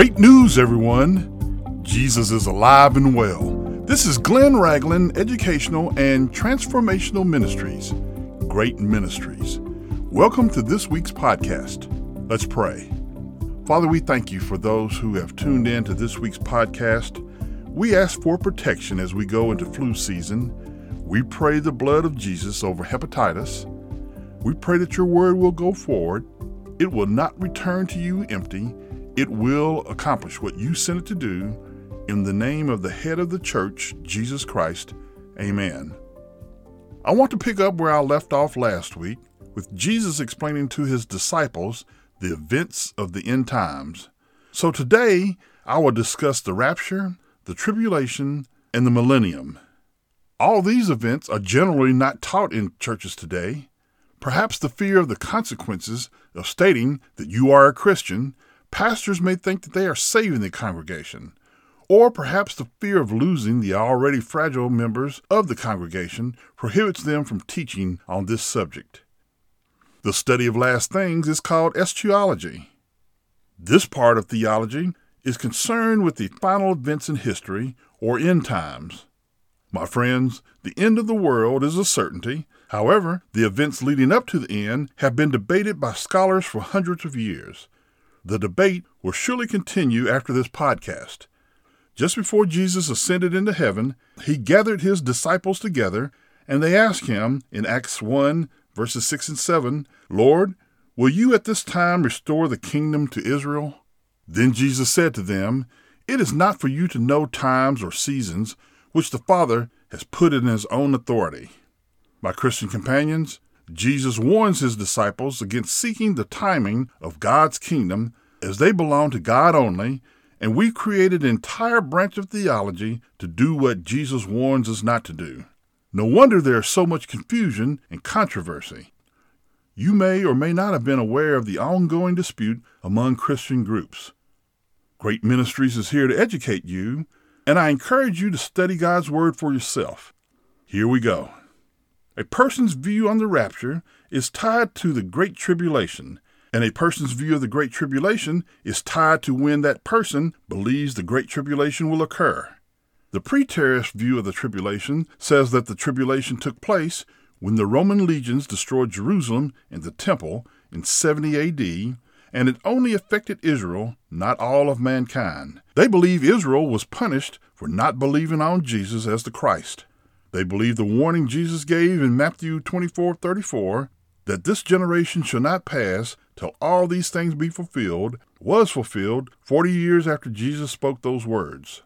Great news, everyone! Jesus is alive and well. This is Glenn Ragland Educational and Transformational Ministries. Great Ministries. Welcome to this week's podcast. Let's pray. Father, we thank you for those who have tuned in to this week's podcast. We ask for protection as we go into flu season. We pray the blood of Jesus over hepatitis. We pray that your word will go forward. It will not return to you empty. It will accomplish what you sent it to do. In the name of the head of the church, Jesus Christ, amen. I want to pick up where I left off last week with Jesus explaining to his disciples the events of the end times. So today, I will discuss the rapture, the tribulation, and the millennium. All these events are generally not taught in churches today. Perhaps the fear of the consequences of stating that you are a Christian, pastors may think that they are saving the congregation. Or perhaps the fear of losing the already fragile members of the congregation prohibits them from teaching on this subject. The study of last things is called eschatology. This part of theology is concerned with the final events in history or end times. My friends, the end of the world is a certainty. However, the events leading up to the end have been debated by scholars for hundreds of years. The debate will surely continue after this podcast. Just before Jesus ascended into heaven, he gathered his disciples together, and they asked him in Acts 1, verses 6 and 7, Lord, will you at this time restore the kingdom to Israel? Then Jesus said to them, It is not for you to know times or seasons which the Father has put in his own authority. My Christian companions, Jesus warns his disciples against seeking the timing of God's kingdom as they belong to God only, and we've created an entire branch of theology to do what Jesus warns us not to do. No wonder there is so much confusion and controversy. You may or may not have been aware of the ongoing dispute among Christian groups. Great Ministries is here to educate you and I encourage you to study God's Word for yourself. Here we go. A person's view on the rapture is tied to the Great Tribulation, and a person's view of the Great Tribulation is tied to when that person believes the Great Tribulation will occur. The preterist view of the tribulation says that the tribulation took place when the Roman legions destroyed Jerusalem and the temple in 70 AD and it only affected Israel, not all of mankind. They believe Israel was punished for not believing on Jesus as the Christ. They believe the warning Jesus gave in Matthew 24:34 that this generation shall not pass till all these things be fulfilled was fulfilled 40 years after Jesus spoke those words.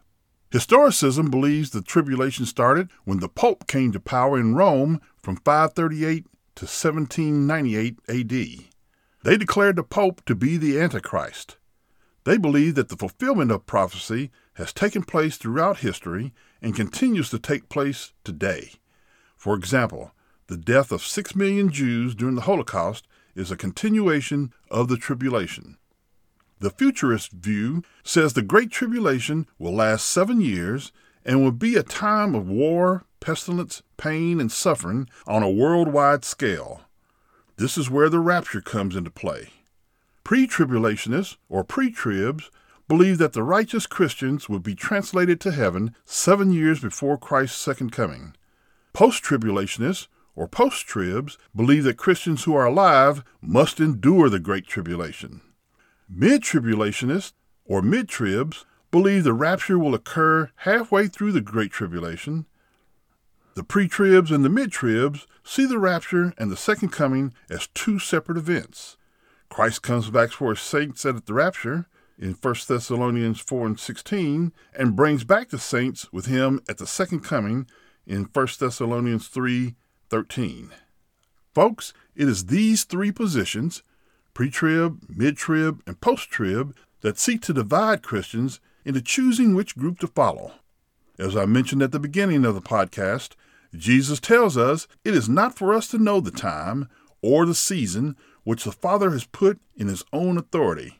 Historicism believes the tribulation started when the Pope came to power in Rome from 538 to 1798 AD. They declared the Pope to be the Antichrist. They believe that the fulfillment of prophecy has taken place throughout history and continues to take place today. For example, the death of six million Jews during the Holocaust is a continuation of the tribulation. The futurist view says the Great Tribulation will last seven years and will be a time of war, pestilence, pain, and suffering on a worldwide scale. This is where the rapture comes into play. Pre tribulationists, or pre tribs, believe that the righteous Christians would be translated to heaven seven years before Christ's second coming. Post tribulationists, or post tribs, believe that Christians who are alive must endure the Great Tribulation. Mid tribulationists, or mid tribs, believe the rapture will occur halfway through the Great Tribulation the pre tribs and the mid tribs see the rapture and the second coming as two separate events. Christ comes back for his saints at the rapture in 1 Thessalonians 4 and 16 and brings back the saints with him at the second coming in 1 Thessalonians 3 13. Folks, it is these three positions pre trib, mid trib, and post trib that seek to divide Christians into choosing which group to follow. As I mentioned at the beginning of the podcast, Jesus tells us it is not for us to know the time or the season which the Father has put in His own authority.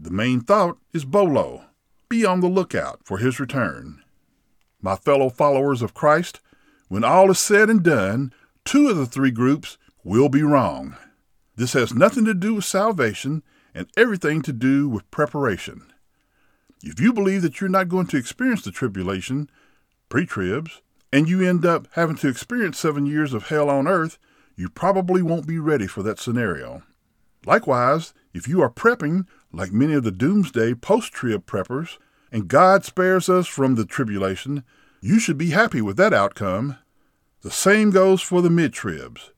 The main thought is Bolo. Be on the lookout for His return. My fellow followers of Christ, when all is said and done, two of the three groups will be wrong. This has nothing to do with salvation and everything to do with preparation. If you believe that you're not going to experience the tribulation, pre tribs, and you end up having to experience seven years of hell on earth, you probably won't be ready for that scenario. Likewise, if you are prepping, like many of the doomsday post trib preppers, and God spares us from the tribulation, you should be happy with that outcome. The same goes for the mid tribs.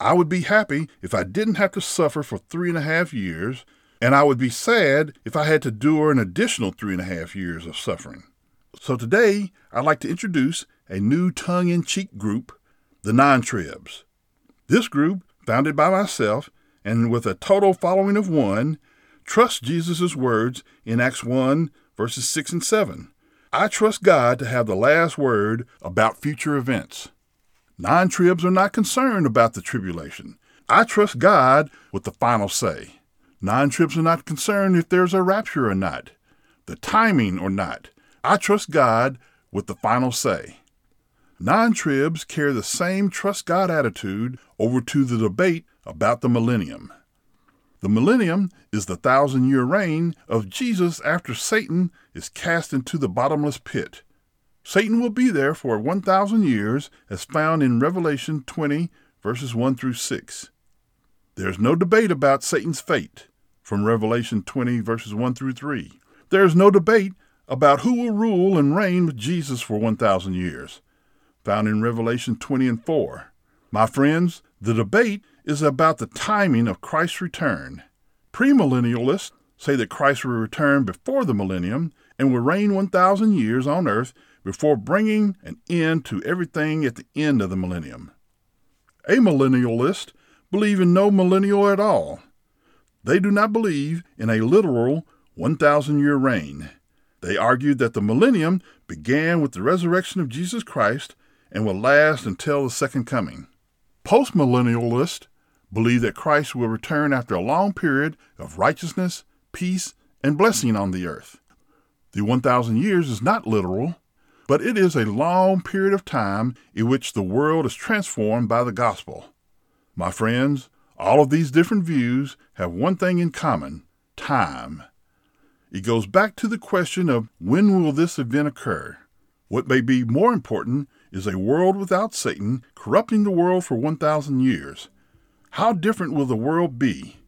I would be happy if I didn't have to suffer for three and a half years, and I would be sad if I had to endure an additional three and a half years of suffering. So today, I'd like to introduce a new tongue in cheek group, the Non Tribs. This group, founded by myself and with a total following of one, trusts Jesus' words in Acts 1, verses 6 and 7. I trust God to have the last word about future events. Non tribs are not concerned about the tribulation. I trust God with the final say. Non tribs are not concerned if there's a rapture or not, the timing or not. I trust God with the final say. Non tribs carry the same trust God attitude over to the debate about the millennium. The millennium is the thousand year reign of Jesus after Satan is cast into the bottomless pit. Satan will be there for 1,000 years, as found in Revelation 20, verses 1 through 6. There's no debate about Satan's fate, from Revelation 20, verses 1 through 3. There's no debate about who will rule and reign with Jesus for 1,000 years, found in Revelation 20 and 4. My friends, the debate is about the timing of Christ's return. Premillennialists say that Christ will return before the millennium and will reign 1,000 years on earth before bringing an end to everything at the end of the millennium. Amillennialists believe in no millennial at all. They do not believe in a literal 1,000 year reign. They argue that the millennium began with the resurrection of Jesus Christ and will last until the second coming. Postmillennialists believe that Christ will return after a long period of righteousness, peace, and blessing on the earth. The 1,000 years is not literal, but it is a long period of time in which the world is transformed by the gospel. My friends, all of these different views have one thing in common time. It goes back to the question of when will this event occur? What may be more important is a world without Satan corrupting the world for 1,000 years. How different will the world be?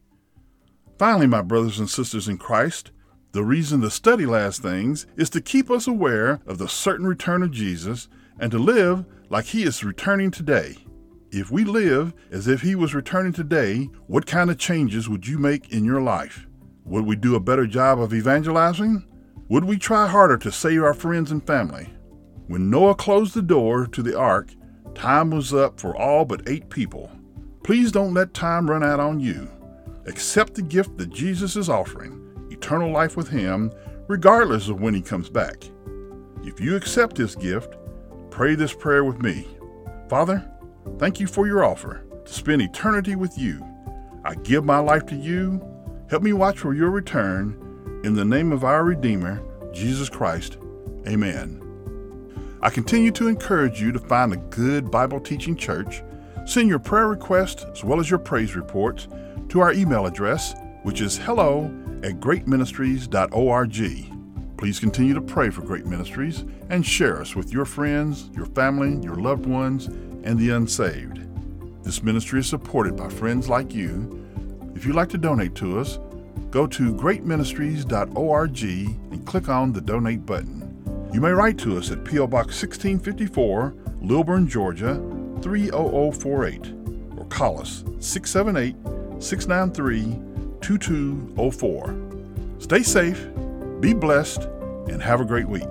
Finally, my brothers and sisters in Christ, the reason to study last things is to keep us aware of the certain return of Jesus and to live like he is returning today. If we live as if he was returning today, what kind of changes would you make in your life? Would we do a better job of evangelizing? Would we try harder to save our friends and family? When Noah closed the door to the ark, time was up for all but eight people. Please don't let time run out on you. Accept the gift that Jesus is offering eternal life with Him, regardless of when He comes back. If you accept this gift, pray this prayer with me Father, thank you for your offer to spend eternity with you. I give my life to you. Help me watch for your return. In the name of our Redeemer, Jesus Christ. Amen. I continue to encourage you to find a good Bible teaching church. Send your prayer requests as well as your praise reports to our email address, which is hello at greatministries.org. Please continue to pray for Great Ministries and share us with your friends, your family, your loved ones, and the unsaved. This ministry is supported by friends like you. If you'd like to donate to us, go to greatministries.org and click on the donate button. You may write to us at P.O. Box 1654, Lilburn, Georgia 30048, or call us 678 693 2204. Stay safe, be blessed, and have a great week.